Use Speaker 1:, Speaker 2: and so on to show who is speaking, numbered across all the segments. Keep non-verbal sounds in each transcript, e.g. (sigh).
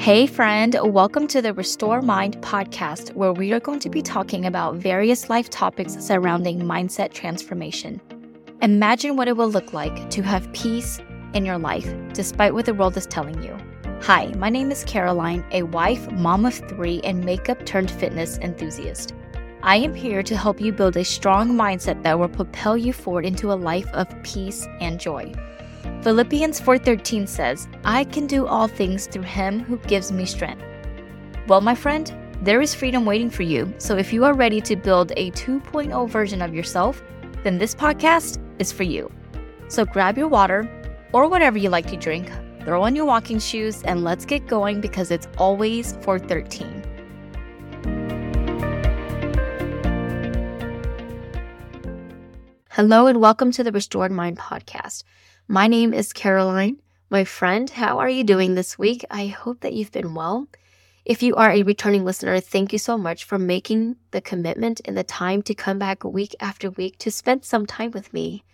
Speaker 1: Hey, friend, welcome to the Restored Mind podcast, where we are going to be talking about various life topics surrounding mindset transformation. Imagine what it will look like to have peace in your life, despite what the world is telling you. Hi, my name is Caroline, a wife, mom of three, and makeup turned fitness enthusiast. I am here to help you build a strong mindset that will propel you forward into a life of peace and joy. Philippians 4:13 says, "I can do all things through him who gives me strength." Well, my friend, there is freedom waiting for you. So if you are ready to build a 2.0 version of yourself, then this podcast is for you. So grab your water or whatever you like to drink, throw on your walking shoes and let's get going because it's always 413. Hello and welcome to the Restored Mind podcast. My name is Caroline. My friend, how are you doing this week? I hope that you've been well. If you are a returning listener, thank you so much for making the commitment and the time to come back week after week to spend some time with me.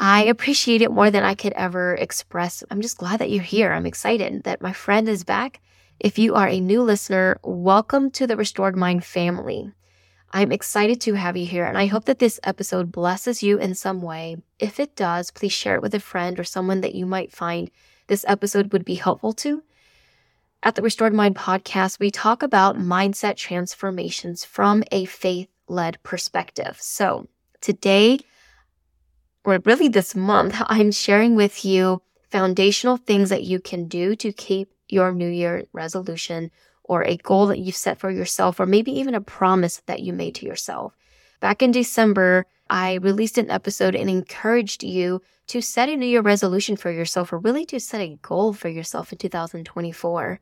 Speaker 1: I appreciate it more than I could ever express. I'm just glad that you're here. I'm excited that my friend is back. If you are a new listener, welcome to the Restored Mind family. I'm excited to have you here, and I hope that this episode blesses you in some way. If it does, please share it with a friend or someone that you might find this episode would be helpful to. At the Restored Mind podcast, we talk about mindset transformations from a faith led perspective. So today, or really this month, (laughs) I'm sharing with you foundational things that you can do to keep your New Year resolution or a goal that you've set for yourself, or maybe even a promise that you made to yourself. Back in December, I released an episode and encouraged you to set a New Year resolution for yourself, or really to set a goal for yourself in 2024.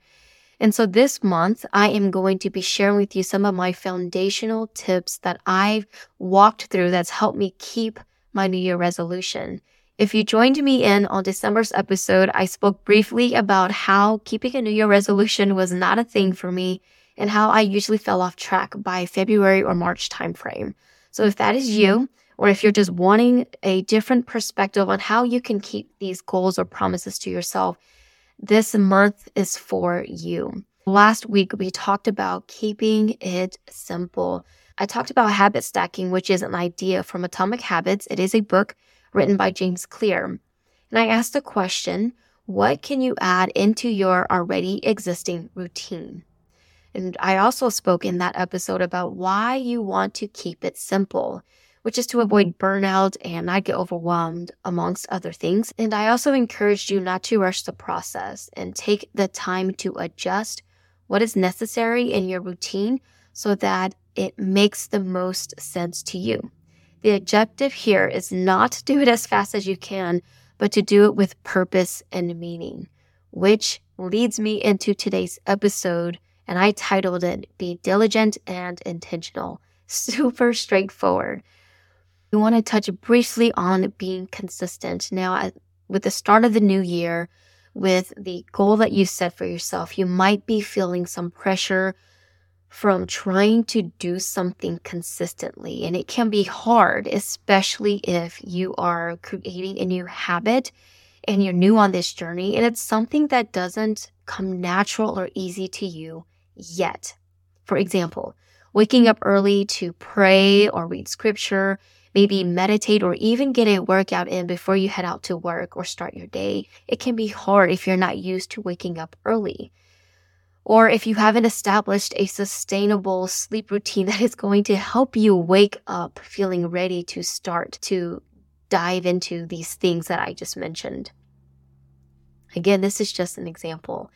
Speaker 1: And so this month, I am going to be sharing with you some of my foundational tips that I've walked through that's helped me keep my New Year resolution. If you joined me in on December's episode, I spoke briefly about how keeping a New Year resolution was not a thing for me and how I usually fell off track by February or March timeframe. So if that is you, or if you're just wanting a different perspective on how you can keep these goals or promises to yourself, this month is for you. Last week, we talked about keeping it simple. I talked about habit stacking, which is an idea from Atomic Habits. It is a book written by James Clear. And I asked the question, what can you add into your already existing routine? And I also spoke in that episode about why you want to keep it simple, which is to avoid burnout and not get overwhelmed, amongst other things. And I also encouraged you not to rush the process and take the time to adjust what is necessary in your routine so that it makes the most sense to you. The objective here is not to do it as fast as you can, but to do it with purpose and meaning, which leads me into today's episode. And I titled it Be Diligent and Intentional. (laughs) Super straightforward. We want to touch briefly on being consistent. Now, with the start of the new year, with the goal that you set for yourself, you might be feeling some pressure from trying to do something consistently. And it can be hard, especially if you are creating a new habit and you're new on this journey and it's something that doesn't come natural or easy to you yet. For example, waking up early to pray or read scripture, maybe meditate or even get a workout in before you head out to work or start your day. It can be hard if you're not used to waking up early or if you haven't established a sustainable sleep routine that is going to help you wake up feeling ready to start to dive into these things that I just mentioned. Again, this is just an example.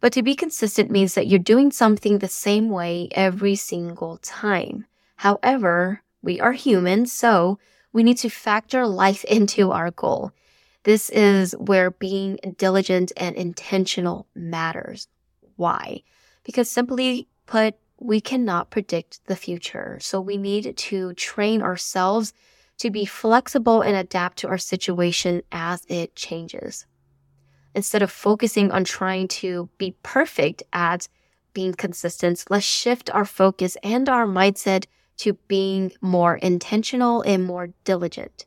Speaker 1: But to be consistent means that you're doing something the same way every single time. However, we are humans, so we need to factor life (laughs) into our goal. This is where being diligent and intentional matters. Why? Because simply put, we cannot predict the future. So we need to train ourselves to be flexible and adapt to our situation as it changes. Instead of focusing on trying to be perfect at being consistent, let's shift our focus and our mindset to being more intentional and more diligent.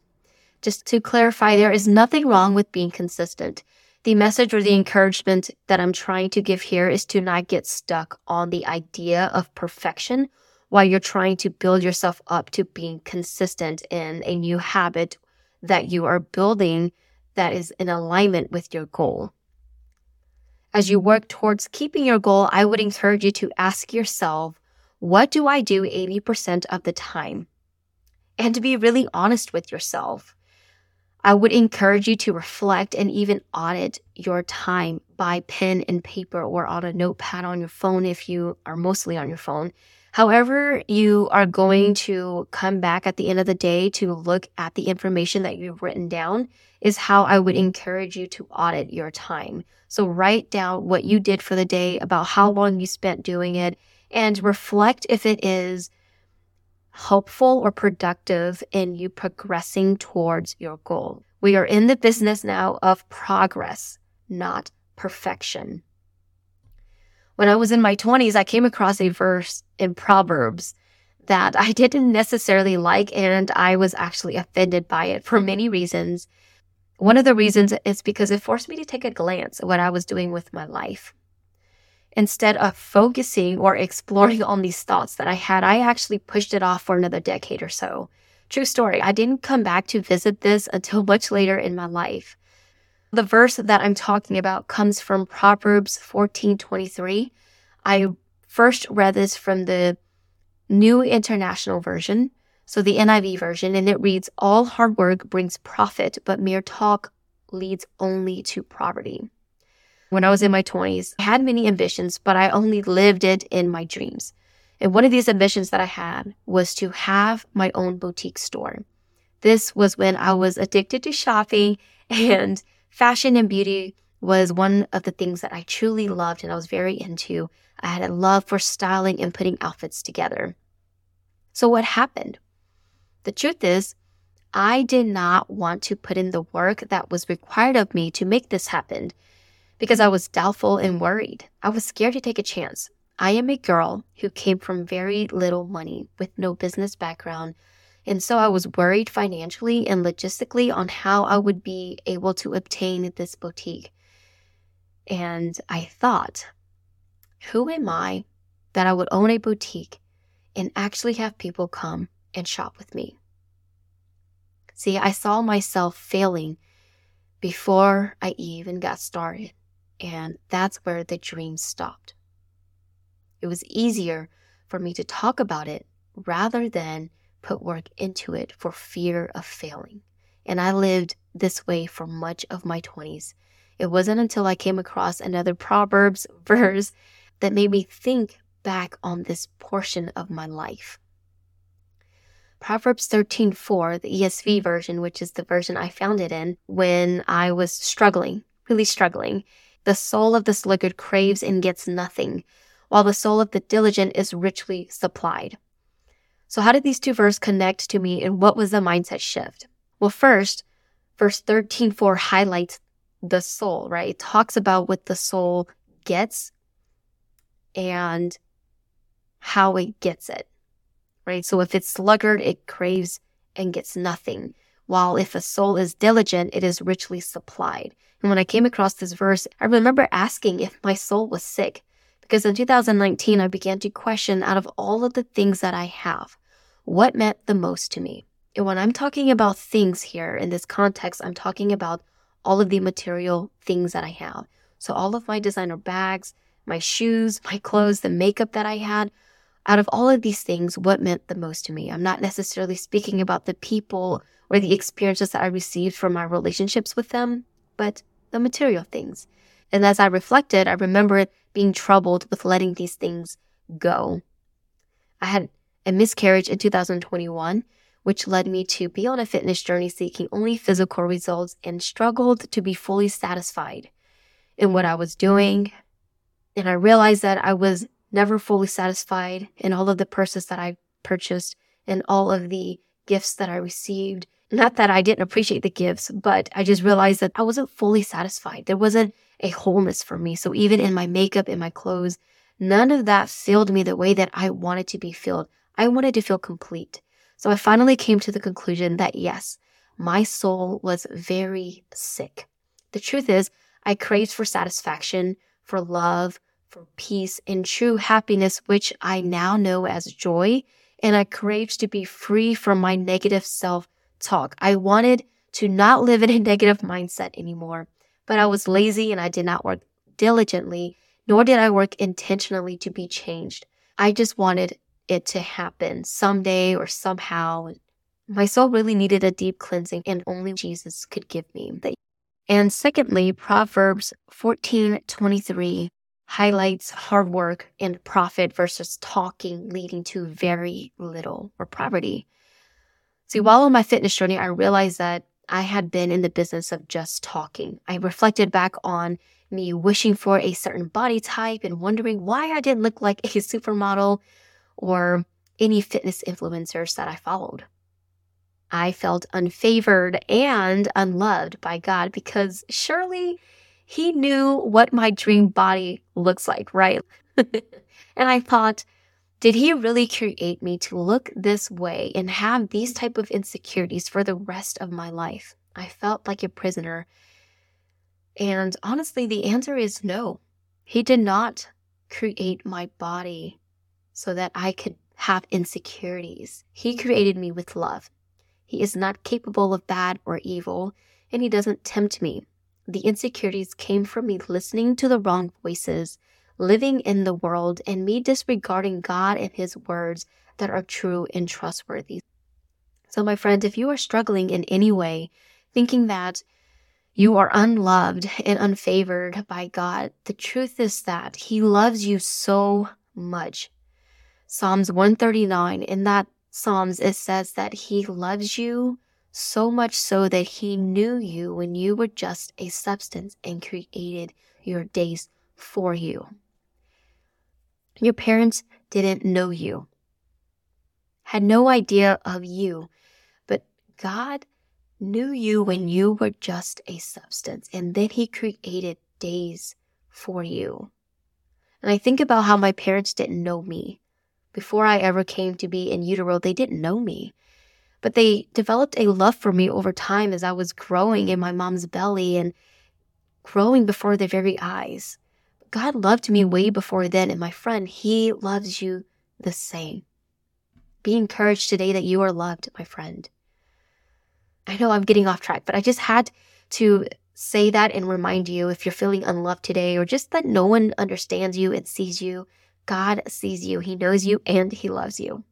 Speaker 1: Just to clarify, there is nothing wrong with being consistent. The message or the encouragement that I'm trying to give here is to not get stuck on the idea of perfection while you're trying to build yourself up to being consistent in a new habit that you are building that is in alignment with your goal. As you work towards keeping your goal, I would encourage you to ask yourself, what do I do 80% of the time? And to be really honest with yourself. I would encourage you to reflect and even audit your time by pen and paper or on a notepad on your phone if you are mostly on your phone. However, you are going to come back at the end of the day to look at the information that you've written down is how I would encourage you to audit your time. So write down what you did for the day, about how long you spent doing it, and reflect if it is helpful or productive in you progressing towards your goal. We are in the business now of progress, not perfection. When I was in my 20s, I came across a verse in Proverbs that I didn't necessarily like, and I was actually offended by it for many reasons. One of the reasons is because it forced me to take a glance at what I was doing with my life. Instead of focusing or exploring on these thoughts that I had, I actually pushed it off for another decade or so. True story, I didn't come back to visit this until much later in my life. The verse that I'm talking about comes from Proverbs 14:23. I first read this from the New International Version, so the NIV version, and it reads, All hard work brings profit, but mere talk leads only to poverty. When I was in my 20s, I had many ambitions, but I only lived it in my dreams. And one of these ambitions that I had was to have my own boutique store. This was when I was addicted to shopping (laughs) and fashion and beauty was one of the things that I truly loved and I was very into. I had a love for styling and putting outfits together. So what happened? The truth is, I did not want to put in the work that was required of me to make this happen because I was doubtful and worried. I was scared to take a chance. I am a girl who came from very little money with no business background. And so I was worried financially and logistically on how I would be able to obtain this boutique. And I thought, who am I that I would own a boutique and actually have people come and shop with me. See, I saw myself failing before I even got started, and that's where the dream stopped. It was easier for me to talk about it rather than put work into it for fear of failing. And I lived this way for much of my 20s. It wasn't until I came across another Proverbs (laughs) verse that made me think back on this portion of my life. Proverbs 13:4, the ESV version, which is the version I found it in when I was struggling, really struggling. The soul of the sluggard craves and gets nothing, while the soul of the diligent is richly supplied. So how did these two verses connect to me and what was the mindset shift? Well, first, verse 13:4 highlights the soul, right? It talks about what the soul gets and how it gets it right? So if it's sluggard, it craves and gets nothing. While if a soul is diligent, it is richly supplied. And when I came across this verse, I remember asking if my soul was sick. Because in 2019, I began to question out of all of the things that I have, what meant the most to me. And when I'm talking about things here in this context, I'm talking about all of the material things that I have. So all of my designer bags, my shoes, my clothes, the makeup that I had, out of all of these things, what meant the most to me? I'm not necessarily speaking about the people or the experiences that I received from my relationships with them, but the material things. And as I reflected, I remember being troubled with letting these things go. I had a miscarriage in 2021, which led me to be on a fitness journey seeking only physical results and struggled to be fully satisfied in what I was doing. And I realized that I was never fully satisfied in all of the purses that I purchased and all of the gifts that I received. Not that I didn't appreciate the gifts, but I just realized that I wasn't fully satisfied. There wasn't a wholeness for me. So even in my makeup, in my clothes, none of that filled me the way that I wanted to be filled. I wanted to feel complete. So I finally came to the conclusion that yes, my soul was very sick. The truth is, I craved for satisfaction, for love, for peace and true happiness, which I now know as joy. And I craved to be free from my negative self talk. I wanted to not live in a (laughs) negative mindset anymore, but I was lazy and I did not work diligently, nor did I work intentionally to be changed. I just wanted it to happen someday or somehow. My soul really needed a deep cleansing and only Jesus could give me. That. And secondly, Proverbs 14:23 highlights hard work and profit versus talking leading to very little or poverty. See, while on my fitness journey, I realized that I had been in the business of just talking. I reflected back on me wishing for a certain body type and wondering why I didn't look like a (laughs) supermodel or any fitness influencers that I followed. I felt unfavored and unloved by God because surely he knew what my dream body looks like, right? (laughs) and I thought, did he really create me to look this way and have these type of insecurities for the rest of my life? I felt like a prisoner. And honestly, the answer is no. He did not create my body so that I could have insecurities. He created me with love. He is not capable of bad or evil, and he doesn't tempt me the insecurities came from me listening to the wrong voices, living in the world, and me disregarding God and His words that are true and trustworthy. So, my friend, if you are struggling in any way, thinking that you are unloved and unfavored by God, the truth is that He loves you so much. Psalms 139, in that Psalms, it says that He loves you so much so that he knew you when you were just a substance and created your days for you. Your parents didn't know you, had no idea of you, but God knew you when you were just a substance, and then he created days for you. And I think about how my parents didn't know me. Before I ever came to be in utero, they didn't know me but they developed a love for me over time as I was growing in my mom's belly and growing before their very eyes. God loved me way before then, and my friend, He loves you the same. Be encouraged today that you are loved, my friend. I know I'm getting off track, but I just had to say that and remind you if you're feeling unloved today or just that no one understands you and sees you. God sees you, He knows you, and He loves you.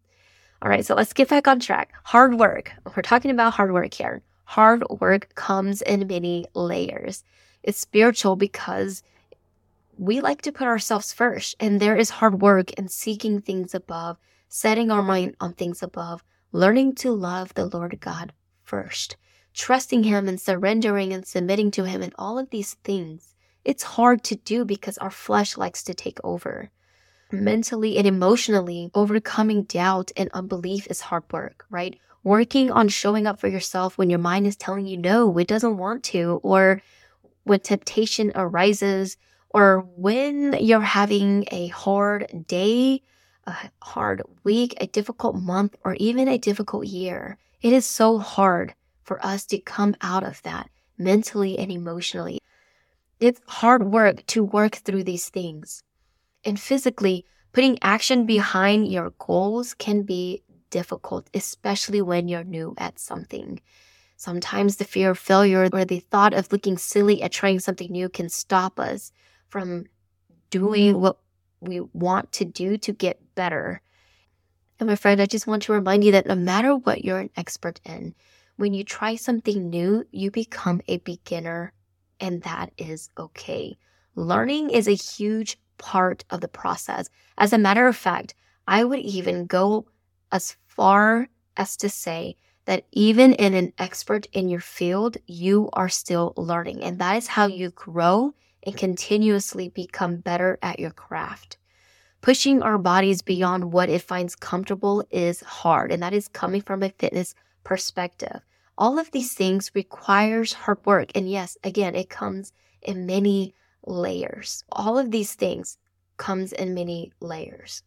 Speaker 1: All right, so let's get back on track. Hard work. We're talking about hard work here. Hard work comes in many layers. It's spiritual because we like to put ourselves first, and there is hard work in seeking things above, setting our mind on things above, learning to love the Lord God first, trusting Him and surrendering and submitting to Him, and all of these things. It's hard to do because our flesh likes to take over mentally and emotionally, overcoming doubt and unbelief is hard work, right? Working on showing up for yourself when your mind is telling you no, it doesn't want to, or when temptation arises, or when you're having a hard day, a hard week, a difficult month, or even a difficult year. It is so hard for us to come out of that mentally and emotionally. It's hard work to work through these things. And physically, putting action behind your goals can be difficult, especially when you're new at something. Sometimes the fear of failure or the thought of looking silly at trying something new can stop us from doing mm-hmm. what we want to do to get better. And my friend, I just want to remind you that no matter what you're an expert in, when you try something new, you become a beginner, and that is okay. Learning is a huge part of the process. As a matter of fact, I would even go as far as to say that even in an expert in your field, you are still learning. And that is how you grow and continuously become better at your craft. Pushing our bodies beyond what it finds comfortable is hard, and that is coming from a fitness perspective. All of these things requires hard work. And yes, again, it comes in many layers. All of these things comes in many layers.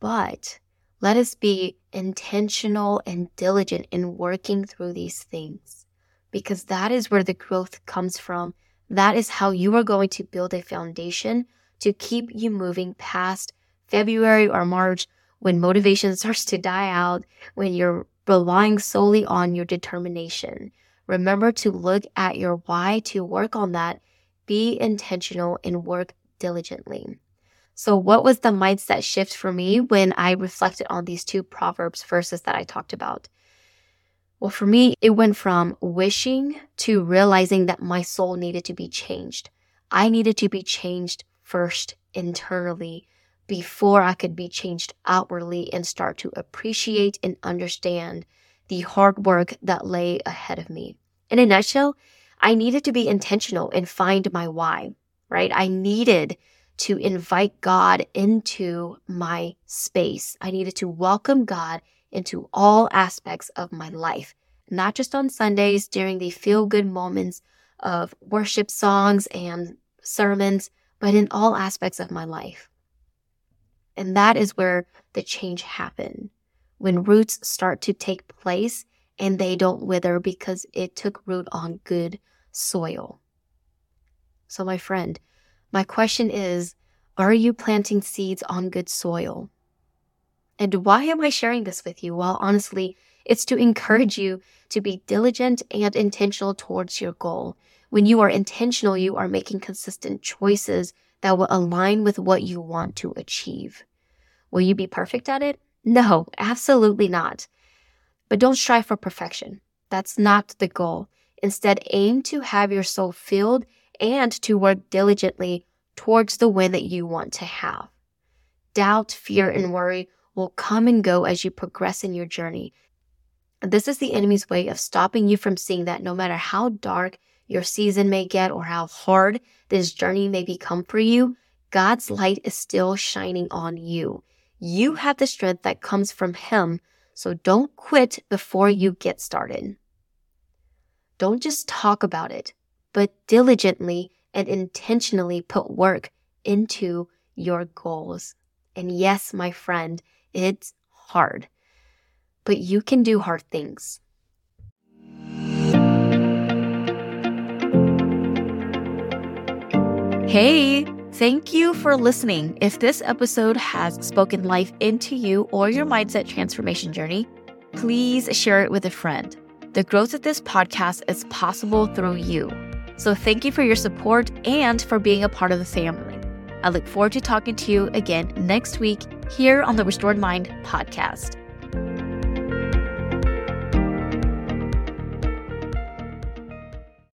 Speaker 1: But let us be intentional and diligent in working through these things because that is where the growth comes from. That is how you are going to build a foundation to keep you moving past February or March when motivation (laughs) starts to die out, when you're relying solely on your determination. Remember to look at your why, to work on that, be intentional, and work diligently. So, what was the mindset shift for me when I reflected on these two Proverbs verses that I talked about? Well, for me, it went from wishing to realizing that my soul needed to be changed. I needed to be changed first internally before I could be changed outwardly and start to appreciate and understand the hard work that lay ahead of me. In a nutshell, I needed to be intentional and find my why, right? I needed to invite God into my space. I needed to welcome God into all aspects of my life, not just on Sundays during the feel good moments of worship songs and sermons, but in all aspects of my life. And that is where the change happened. When roots start to take place and they don't wither because it took root on good soil. So, my friend, my question is Are you planting seeds on good soil? And why am I sharing this with you? Well, honestly, it's to encourage you to be diligent and intentional towards your goal. When you are intentional, you are making consistent choices that will align with what you want to achieve. Will you be perfect at it? No, absolutely not. But don't strive for perfection. That's not the goal. Instead, aim to have your soul filled and to work diligently towards the win that you want to have. Doubt, fear, and worry will come and go as you progress in your journey. This is the enemy's way of stopping you from seeing that no matter how dark your season may get or how hard this journey may become for you, God's light is still shining on you. You have the strength that comes from Him, so don't quit before you get started. Don't just talk about it, but diligently and intentionally put work into your goals. And yes, my friend, it's hard, but you can do hard things. Hey, thank you for listening. If this episode has spoken life into you or your mindset transformation journey, please share it with a friend. The growth of this podcast is possible through you. So thank you for your support and for being a part of the family. I look forward to talking to you again next week here on the Restored Mind podcast.